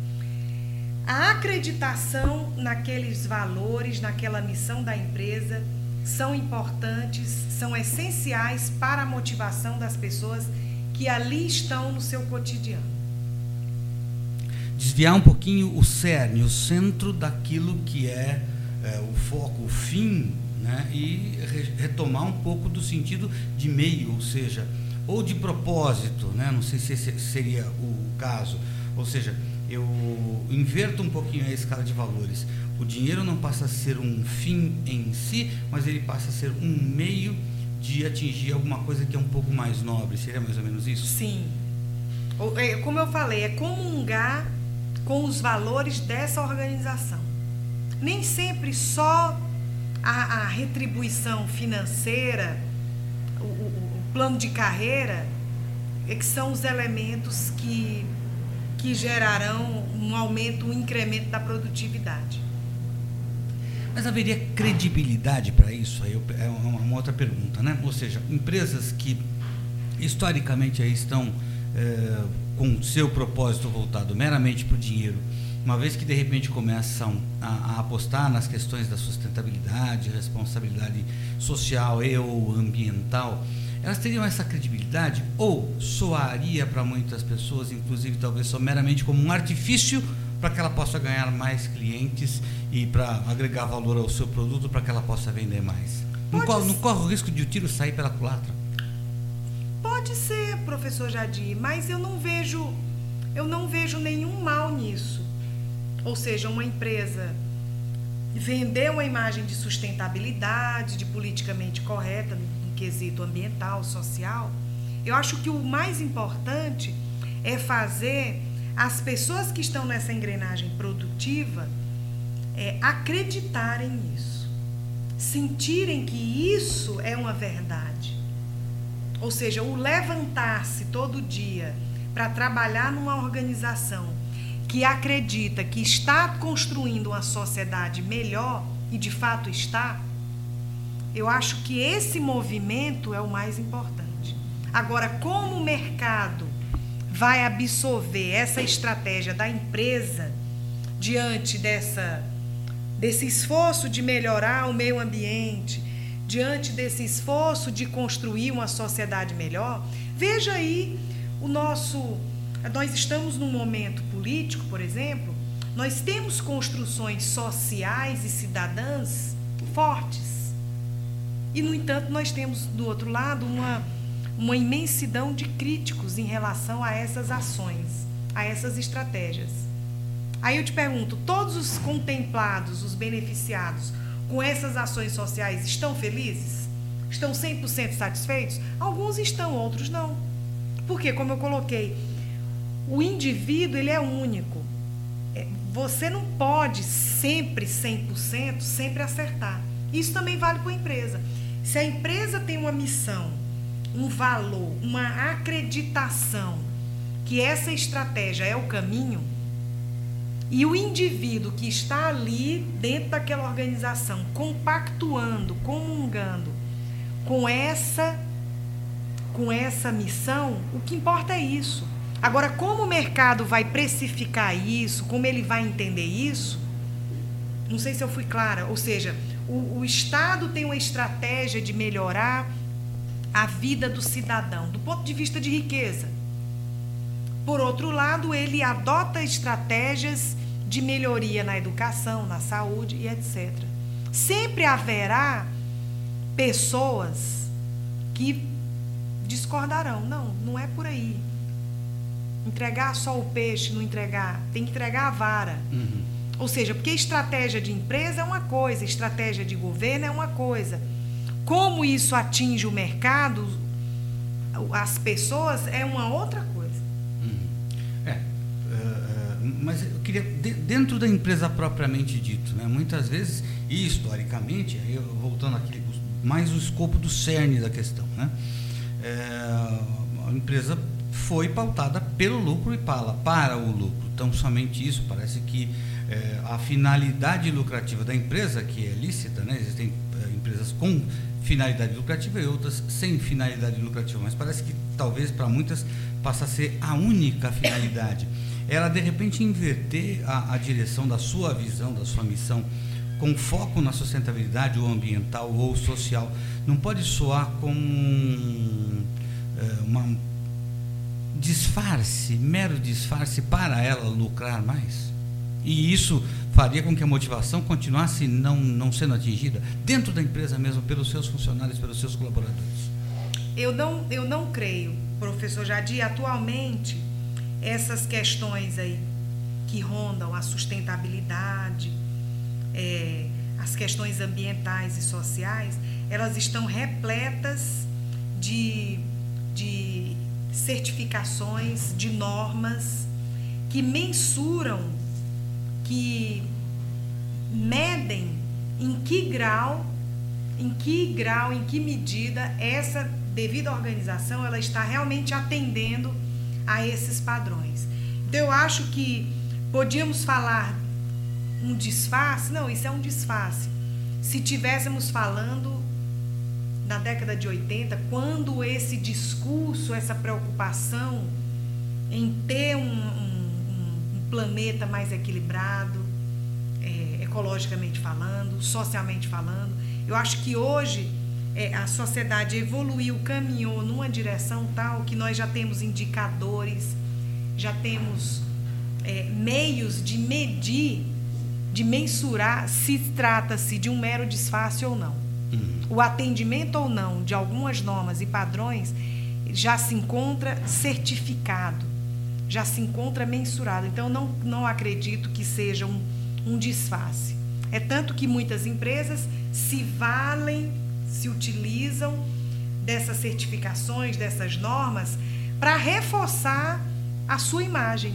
A acreditação naqueles valores, naquela missão da empresa, são importantes, são essenciais para a motivação das pessoas que ali estão no seu cotidiano. Desviar um pouquinho o cerne, o centro daquilo que é, é o foco, o fim, né? e re retomar um pouco do sentido de meio, ou seja, ou de propósito, né? não sei se esse seria o caso, ou seja, eu inverto um pouquinho a escala de valores. O dinheiro não passa a ser um fim em si, mas ele passa a ser um meio de atingir alguma coisa que é um pouco mais nobre. Seria mais ou menos isso? Sim. É, como eu falei, é comungar com os valores dessa organização. Nem sempre só a, a retribuição financeira, o, o, o plano de carreira, é que são os elementos que, que gerarão um aumento, um incremento da produtividade. Mas haveria credibilidade para isso? Aí é uma, outra pergunta, né? Ou seja, empresas que historicamente aí estão é, com seu propósito voltado meramente para o dinheiro, uma vez que de repente começam a, a, apostar nas questões da sustentabilidade, responsabilidade social e ou ambiental, elas teriam essa credibilidade ou soaria para muitas pessoas, inclusive talvez só meramente como um artifício para que ela possa ganhar mais clientes e para agregar valor ao seu produto para que ela possa vender mais. Não corre, não corre, o risco de o tiro sair pela culatra? Pode ser, professor Jadir, mas eu não vejo eu não vejo nenhum mal nisso. Ou seja, uma empresa vender uma imagem de sustentabilidade, de politicamente correta quesito ambiental, social. Eu acho que o mais importante é fazer as pessoas que estão nessa engrenagem produtiva é, acreditarem nisso, sentirem que isso é uma verdade. Ou seja, o levantar-se todo dia para trabalhar numa organização que acredita que está construindo uma sociedade melhor, e de fato está, eu acho que esse movimento é o mais importante. Agora, como o mercado vai absorver essa estratégia da empresa diante dessa desse esforço de melhorar o meio ambiente, diante desse esforço de construir uma sociedade melhor, veja aí o nosso nós estamos num momento político, por exemplo, nós temos construções sociais e cidadãs fortes. E, no entanto, nós temos, do outro lado, uma, uma imensidão de críticos em relação a essas ações, a essas estratégias. Aí eu te pergunto: todos os contemplados, os beneficiados com essas ações sociais estão felizes? Estão 100% satisfeitos? Alguns estão, outros não. Porque, como eu coloquei, o indivíduo ele é único. É, você não pode sempre 100%, sempre acertar. Isso também vale para a empresa. Se a empresa tem uma missão, um valor, uma acreditação que essa estratégia é o caminho, e o indivíduo que está ali dentro daquela organização, compactuando, comungando com essa com essa missão, o que importa é isso. Agora, como o mercado vai precificar isso, como ele vai entender isso, não sei se eu fui clara. Ou seja, o, o Estado tem uma estratégia de melhorar a vida do cidadão, do ponto de vista de riqueza. Por outro lado, ele adota estratégias de melhoria na educação, na saúde e etc. Sempre haverá pessoas que discordarão. Não, não é por aí. Entregar só o peixe, não entregar, tem que entregar a vara. Uhum. Ou seja, porque estratégia de empresa é uma coisa, estratégia de governo é uma coisa. Como isso atinge o mercado, as pessoas, é uma outra coisa. Uhum. É, uh, mas eu queria, dentro da empresa propriamente dito, né, muitas vezes, e historicamente, aí voltando aqui, mais o escopo do cerne da questão, né? É, a empresa foi pautada pelo lucro e para, para o lucro. Então, somente isso, parece que é, a finalidade lucrativa da empresa, que é lícita, né? existem é, empresas com finalidade lucrativa e outras sem finalidade lucrativa, mas parece que talvez para muitas passa a ser a única finalidade. Ela, de repente, inverter a, a direção da sua visão, da sua missão, com foco na sustentabilidade ou ambiental ou social, não pode soar como um, é, uma disfarce, mero disfarce para ela lucrar mais? E isso faria com que a motivação continuasse não, não sendo atingida dentro da empresa mesmo, pelos seus funcionários, pelos seus colaboradores? Eu não, eu não creio, professor Jadir, atualmente essas questões aí que rondam a sustentabilidade, é, as questões ambientais e sociais, elas estão repletas de, de certificações, de normas que mensuram, que medem em que grau, em que grau, em que medida essa devida organização ela está realmente atendendo a esses padrões. Então eu acho que podíamos falar um disfarce, não, isso é um disfarce. Se tivéssemos falando na década de 80, quando esse discurso, essa preocupação em ter um, um, planeta mais equilibrado, é, ecologicamente falando, socialmente falando, eu acho que hoje é, a sociedade evoluiu, caminhou numa direção tal que nós já temos indicadores, já temos é, meios de medir, de mensurar se trata-se de um mero disfarce ou não. Uhum. O atendimento ou não de algumas normas e padrões já se encontra certificado, já se encontra mensurado. Então, não, não acredito que seja um, um disfarce. É tanto que muitas empresas se valem, se utilizam dessas certificações, dessas normas, para reforçar a sua imagem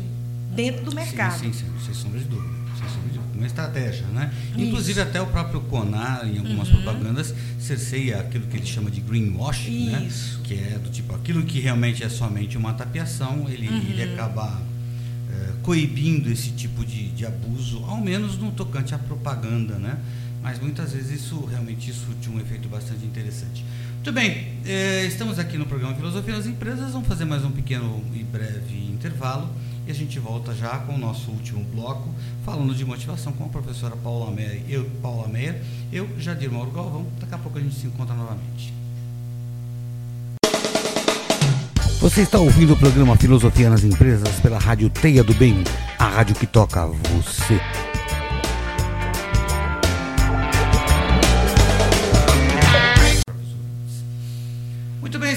dentro do mercado. Sim, sim, sim sem sombra de dúvida. Uma estratégia, né? Isso. Inclusive até o próprio Conar, em algumas uhum. propagandas, cerceia aquilo que ele chama de greenwashing, né? Isso. Que é do tipo, aquilo que realmente é somente uma tapiação, ele, uhum. ele acaba é, coibindo esse tipo de, de abuso, ao menos no tocante à propaganda, né? Mas muitas vezes isso realmente surte um efeito bastante interessante. Muito bem, eh, estamos aqui no programa Filosofia das Empresas, vamos fazer mais um pequeno e breve intervalo e a gente volta já com o nosso último bloco, falando de motivação com a professora Paula Meyer, eu, Paula Meyer, eu, Jadir Mauro Galvão, daqui a pouco a gente se encontra novamente. Você está ouvindo o programa Filosofia nas Empresas pela Rádio Teia do Bem, a rádio que toca você.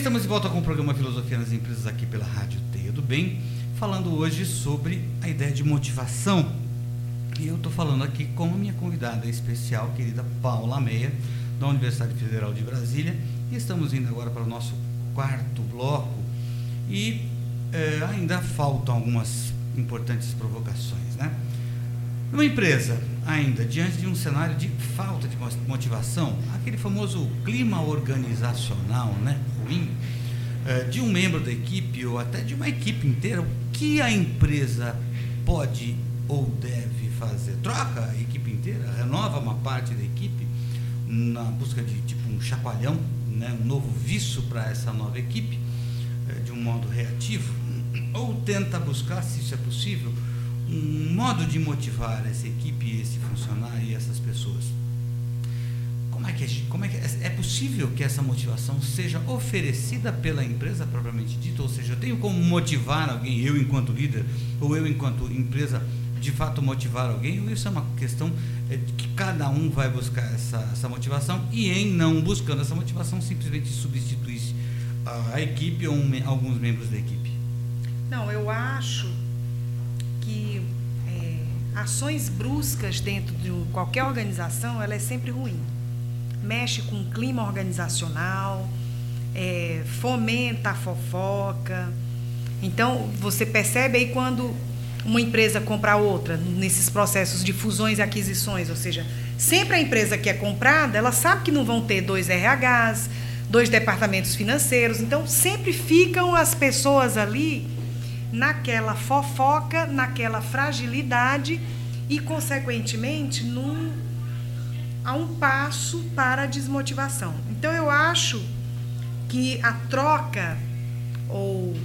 estamos de volta com o programa Filosofia nas Empresas aqui pela Rádio Teia do Bem, falando hoje sobre a ideia de motivação. E eu estou falando aqui com a minha convidada especial, querida Paula Meia, da Universidade Federal de Brasília. E estamos indo agora para o nosso quarto bloco. E é, ainda faltam algumas importantes provocações, né? Uma empresa, ainda diante de um cenário de falta de motivação, aquele famoso clima organizacional né, ruim, de um membro da equipe ou até de uma equipe inteira, o que a empresa pode ou deve fazer? Troca a equipe inteira, renova uma parte da equipe na busca de tipo um chacoalhão, né, um novo viço para essa nova equipe, eh, de um modo reativo, ou tenta buscar, se isso é possível, um modo de motivar essa equipe, esse funcionário e essas pessoas. Como é que, é, como é, que é, é possível que essa motivação seja oferecida pela empresa propriamente dita? Ou seja, eu tenho como motivar alguém, eu enquanto líder, ou eu enquanto empresa, de fato motivar alguém? Ou isso é uma questão é, que cada um vai buscar essa, essa motivação e em não buscando essa motivação simplesmente substituir a equipe ou um, alguns membros da equipe? Não, eu acho que é, ações bruscas dentro de qualquer organização, ela é sempre ruim. Mexe com o clima organizacional, é, fomenta a fofoca. Então, você percebe aí quando uma empresa compra outra, nesses processos de fusões e aquisições, ou seja, sempre a empresa que é comprada, ela sabe que não vão ter dois RHs, dois departamentos financeiros, então sempre ficam as pessoas ali naquela fofoca, naquela fragilidade e, consequentemente, num, a um passo para a desmotivação. Então, eu acho que a troca ou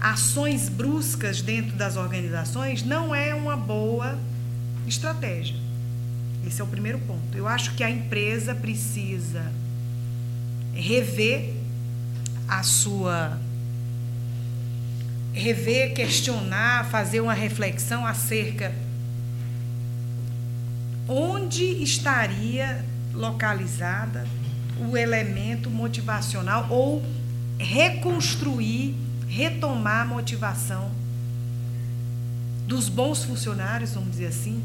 ações bruscas dentro das organizações não é uma boa estratégia. Esse é o primeiro ponto. Eu acho que a empresa precisa rever a sua rever, questionar, fazer uma reflexão acerca onde estaria localizada o elemento motivacional ou reconstruir, retomar a motivação dos bons funcionários, vamos dizer assim,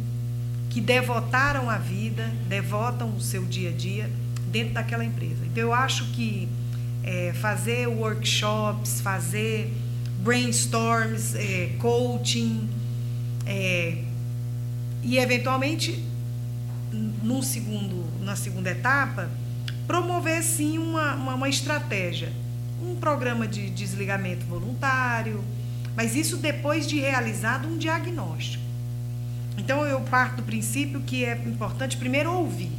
que devotaram a vida, devotam o seu dia a dia dentro daquela empresa. Então, eu acho que é, fazer workshops, fazer brainstorms, é, coaching, é, e eventualmente, no segundo, na segunda etapa, promover sim uma, uma, uma estratégia, um programa de desligamento voluntário, mas isso depois de realizado um diagnóstico. Então eu parto do princípio que é importante primeiro ouvir.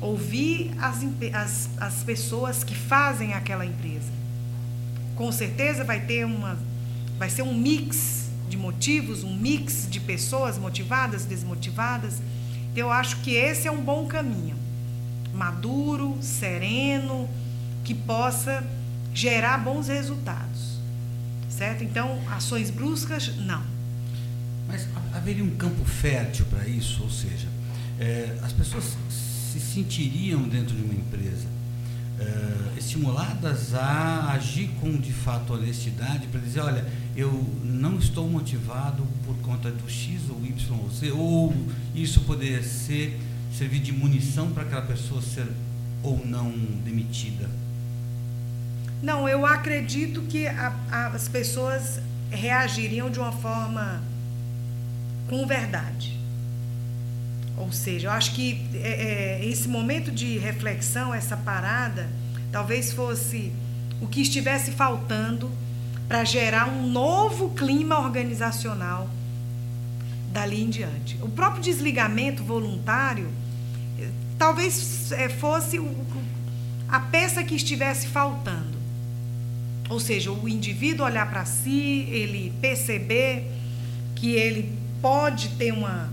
Ouvir as, as, as pessoas que fazem aquela empresa com certeza vai ter uma vai ser um mix de motivos, um mix de pessoas motivadas, desmotivadas. Então, eu acho que esse é um bom caminho. Maduro, sereno, que possa gerar bons resultados. Certo? Então, ações bruscas, não. Mas haveria um campo fértil para isso? Ou seja, é, as pessoas se sentiriam dentro de uma empresa uh, estimuladas a agir com de fato honestidade para dizer, olha, eu não estou motivado por conta do X ou Y ou Z, ou isso poderia ser servir de munição para aquela pessoa ser ou não demitida? Não, eu acredito que a, a, as pessoas reagiriam de uma forma com verdade. Ou seja, eu acho que é, é, esse momento de reflexão, essa parada, talvez fosse o que estivesse faltando para gerar um novo clima organizacional dali em diante. O próprio desligamento voluntário talvez é, fosse a peça que estivesse faltando. Ou seja, o indivíduo olhar para si, ele perceber que ele pode ter uma,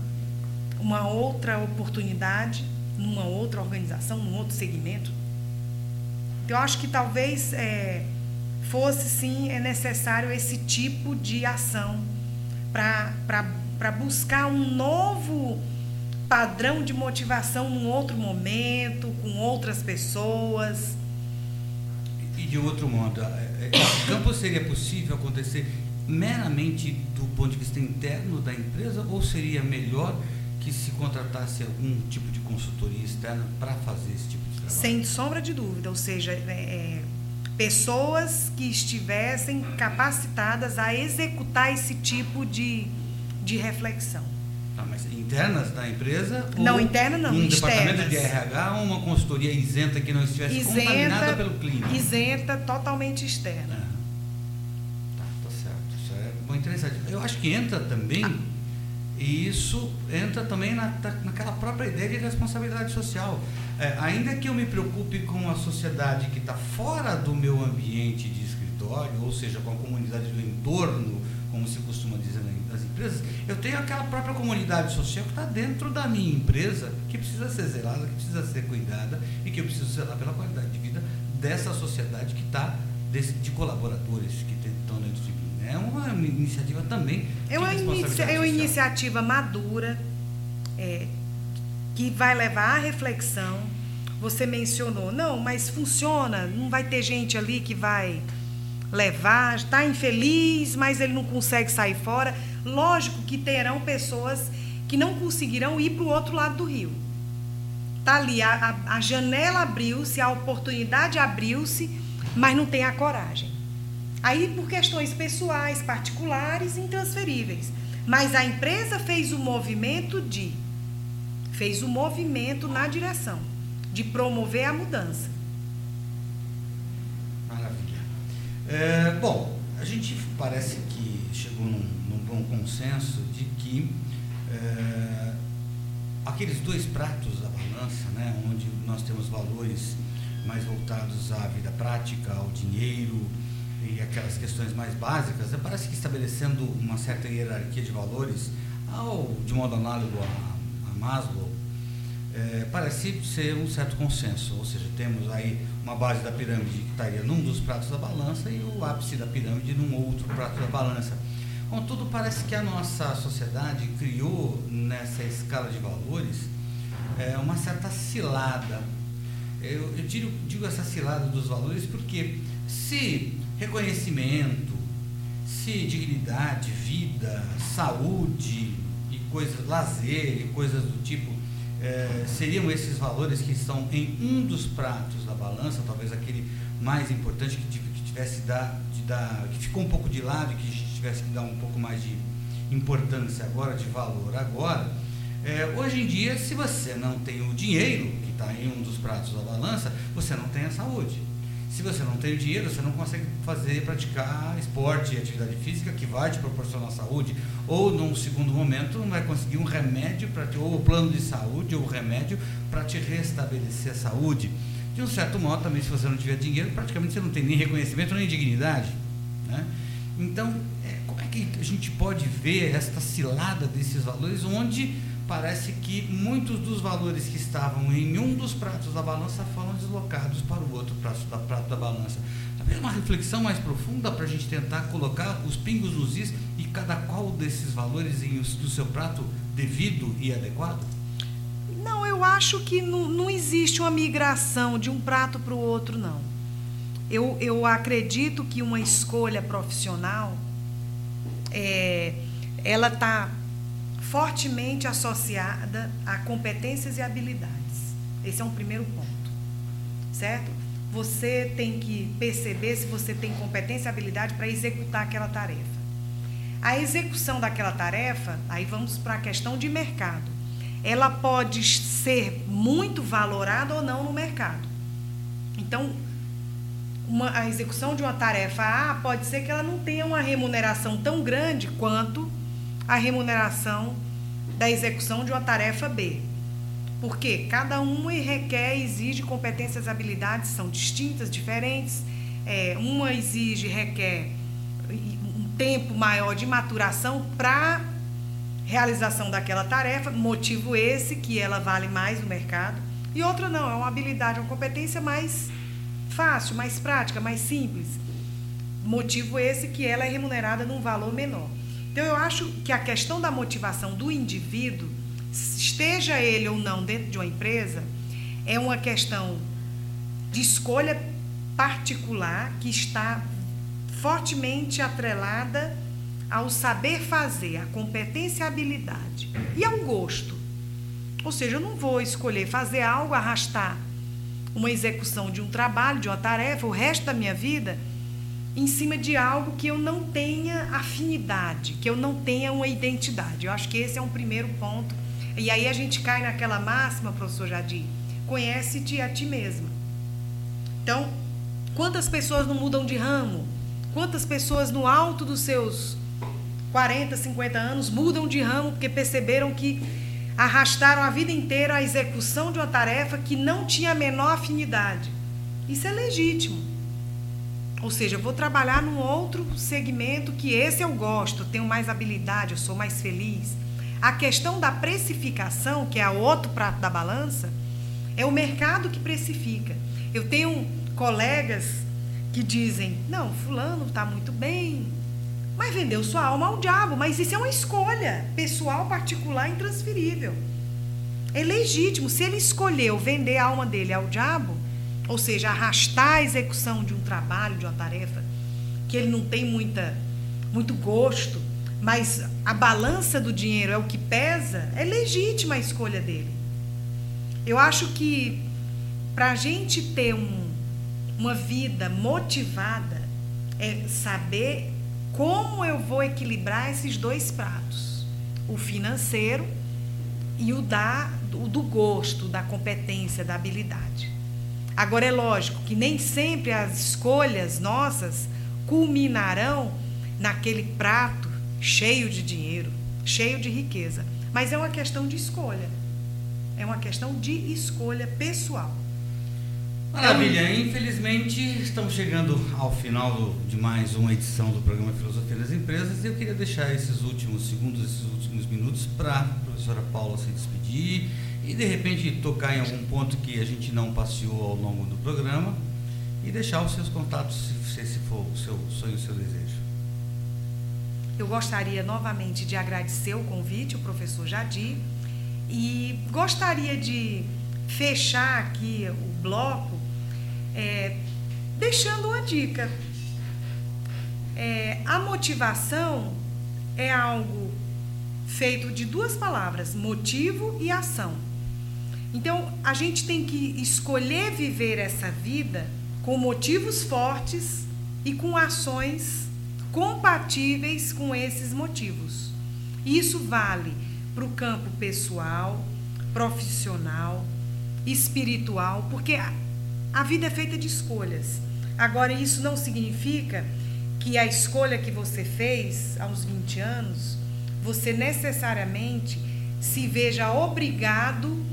uma outra oportunidade numa outra organização, num outro segmento. Eu acho que talvez é, fosse sim é necessário esse tipo de ação para buscar um novo padrão de motivação num outro momento, com outras pessoas. E de outro modo, é, é, campo seria possível acontecer meramente do ponto de vista interno da empresa ou seria melhor que se contratasse algum tipo de consultoria externa para fazer esse tipo de trabalho? Sem sombra de dúvida, ou seja, é, é, pessoas que estivessem capacitadas a executar esse tipo de, de reflexão. Ah, mas internas da empresa? Não, interna não, um externas. departamento de RH ou uma consultoria isenta que não estivesse isenta, contaminada pelo clima? Isenta, totalmente externa. É. Tá, tá certo. Isso é muito interessante. Eu acho que entra também, ah. E isso entra também na, naquela própria ideia de responsabilidade social. É, ainda que eu me preocupe com a sociedade que está fora do meu ambiente de escritório, ou seja, com a comunidade do entorno, como se costuma dizer nas empresas, eu tenho aquela própria comunidade social que está dentro da minha empresa, que precisa ser zelada, que precisa ser cuidada e que eu preciso zelar pela qualidade de vida dessa sociedade que está de colaboradores que estão dentro de. É uma iniciativa também. É uma, inicia é uma iniciativa madura, é, que vai levar à reflexão. Você mencionou, não, mas funciona, não vai ter gente ali que vai levar, está infeliz, mas ele não consegue sair fora. Lógico que terão pessoas que não conseguirão ir para o outro lado do rio. Tá ali, a, a, a janela abriu-se, a oportunidade abriu-se, mas não tem a coragem. Aí por questões pessoais, particulares, intransferíveis. Mas a empresa fez o movimento de fez o movimento na direção de promover a mudança. É, bom, a gente parece que chegou num, num bom consenso de que é, aqueles dois pratos da balança, né, onde nós temos valores mais voltados à vida prática, ao dinheiro e aquelas questões mais básicas, né, parece que estabelecendo uma certa hierarquia de valores, ao, de modo análogo a, a Maslow, é, parece ser um certo consenso, ou seja, temos aí uma base da pirâmide que estaria num dos pratos da balança e o ápice da pirâmide num outro prato da balança. Contudo, parece que a nossa sociedade criou nessa escala de valores é, uma certa cilada. Eu, eu digo, digo essa cilada dos valores porque se reconhecimento, se dignidade, vida, saúde e coisas, lazer e coisas do tipo é, seriam esses valores que estão em um dos pratos da balança, talvez aquele mais importante que, tivesse dar, de dar, que ficou um pouco de lado e que tivesse que dar um pouco mais de importância agora, de valor agora. É, hoje em dia, se você não tem o dinheiro, que está em um dos pratos da balança, você não tem a saúde. Se você não tem dinheiro, você não consegue fazer, praticar esporte e atividade física que vai te proporcionar saúde. Ou, num segundo momento, não vai conseguir um remédio, pra, ou o plano de saúde, ou o remédio para te restabelecer a saúde. De um certo modo, também, se você não tiver dinheiro, praticamente você não tem nem reconhecimento nem dignidade. Né? Então, é, como é que a gente pode ver esta cilada desses valores, onde parece que muitos dos valores que estavam em um dos pratos da balança foram deslocados para o outro prato da, prato da balança. Talvez uma reflexão mais profunda para a gente tentar colocar os pingos nos is e cada qual desses valores em, do seu prato devido e adequado? Não, eu acho que não, não existe uma migração de um prato para o outro, não. Eu, eu acredito que uma escolha profissional é, ela está fortemente associada a competências e habilidades. Esse é um primeiro ponto, certo? Você tem que perceber se você tem competência e habilidade para executar aquela tarefa. A execução daquela tarefa, aí vamos para a questão de mercado. Ela pode ser muito valorada ou não no mercado. Então, uma, a execução de uma tarefa A pode ser que ela não tenha uma remuneração tão grande quanto a remuneração da execução de uma tarefa B. Porque cada uma requer, exige competências e habilidades são distintas, diferentes. É, uma exige, requer um tempo maior de maturação para realização daquela tarefa, motivo esse que ela vale mais no mercado. E outra não, é uma habilidade, uma competência mais fácil, mais prática, mais simples. Motivo esse que ela é remunerada num valor menor. Então eu acho que a questão da motivação do indivíduo, esteja ele ou não dentro de uma empresa, é uma questão de escolha particular que está fortemente atrelada ao saber fazer, à competência e à habilidade e ao gosto. Ou seja, eu não vou escolher fazer algo, arrastar uma execução de um trabalho, de uma tarefa, o resto da minha vida, em cima de algo que eu não tenha afinidade, que eu não tenha uma identidade. Eu acho que esse é um primeiro ponto. E aí a gente cai naquela máxima, professor Jadir, conhece-te a ti mesma. Então, quantas pessoas não mudam de ramo? Quantas pessoas no alto dos seus 40, 50 anos mudam de ramo porque perceberam que arrastaram a vida inteira a execução de uma tarefa que não tinha a menor afinidade. Isso é legítimo. Ou seja, eu vou trabalhar num outro segmento que esse eu gosto, tenho mais habilidade, eu sou mais feliz. A questão da precificação, que é o outro prato da balança, é o mercado que precifica. Eu tenho colegas que dizem: não, Fulano está muito bem, mas vendeu sua alma ao diabo. Mas isso é uma escolha pessoal, particular, intransferível. É legítimo. Se ele escolheu vender a alma dele ao diabo, ou seja, arrastar a execução de um trabalho, de uma tarefa, que ele não tem muita, muito gosto, mas a balança do dinheiro é o que pesa, é legítima a escolha dele. Eu acho que para a gente ter um, uma vida motivada, é saber como eu vou equilibrar esses dois pratos, o financeiro e o da o do gosto, da competência, da habilidade. Agora é lógico que nem sempre as escolhas nossas culminarão naquele prato cheio de dinheiro, cheio de riqueza, mas é uma questão de escolha. É uma questão de escolha pessoal. Maravilha, infelizmente estamos chegando ao final de mais uma edição do programa Filosofia das Empresas e eu queria deixar esses últimos segundos, esses últimos minutos para a professora Paula se despedir e de repente tocar em algum ponto que a gente não passeou ao longo do programa e deixar os seus contatos se for o seu sonho, o seu desejo. Eu gostaria novamente de agradecer o convite, o professor Jadir, e gostaria de fechar aqui o bloco é, deixando uma dica. É, a motivação é algo feito de duas palavras, motivo e ação. Então, a gente tem que escolher viver essa vida com motivos fortes e com ações compatíveis com esses motivos. Isso vale para o campo pessoal, profissional, espiritual, porque a vida é feita de escolhas. Agora, isso não significa que a escolha que você fez aos 20 anos, você necessariamente se veja obrigado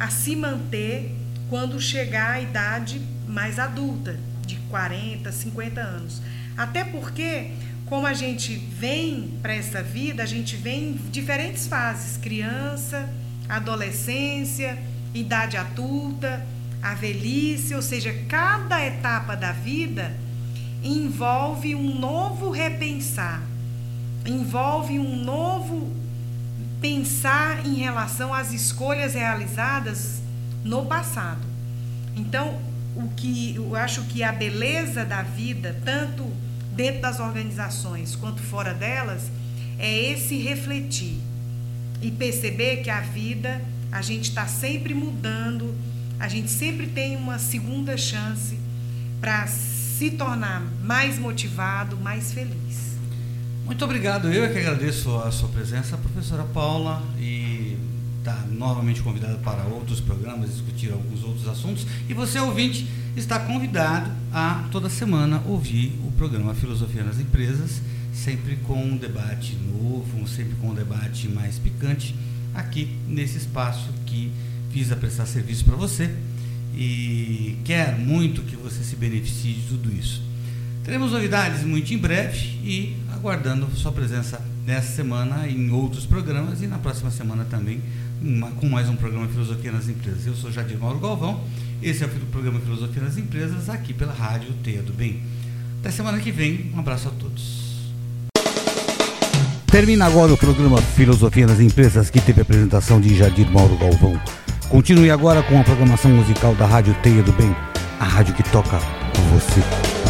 a se manter quando chegar à idade mais adulta, de 40, 50 anos. Até porque, como a gente vem para essa vida, a gente vem em diferentes fases: criança, adolescência, idade adulta a velhice, ou seja, cada etapa da vida envolve um novo repensar, envolve um novo pensar em relação às escolhas realizadas no passado. Então, o que eu acho que a beleza da vida, tanto dentro das organizações quanto fora delas, é esse refletir e perceber que a vida a gente está sempre mudando a gente sempre tem uma segunda chance para se tornar mais motivado, mais feliz. Muito obrigado. Eu é que agradeço a sua presença, professora Paula, e está novamente convidada para outros programas, discutir alguns outros assuntos. E você, ouvinte, está convidado a toda semana ouvir o programa Filosofia nas Empresas, sempre com um debate novo, sempre com um debate mais picante, aqui nesse espaço que visa prestar serviço para você e quer muito que você se beneficie de tudo isso. Teremos novidades muito em breve e aguardando sua presença nessa semana em outros programas e na próxima semana também com mais um programa Filosofia nas Empresas. Eu sou Jadir Mauro Galvão, esse é o programa Filosofia nas Empresas, aqui pela Rádio Teia do Bem. Até semana que vem, um abraço a todos. Termina agora o programa Filosofia nas Empresas, que teve a apresentação de Jadir Mauro Galvão. Continue agora com a programação musical da Rádio Teia do Bem, a rádio que toca você.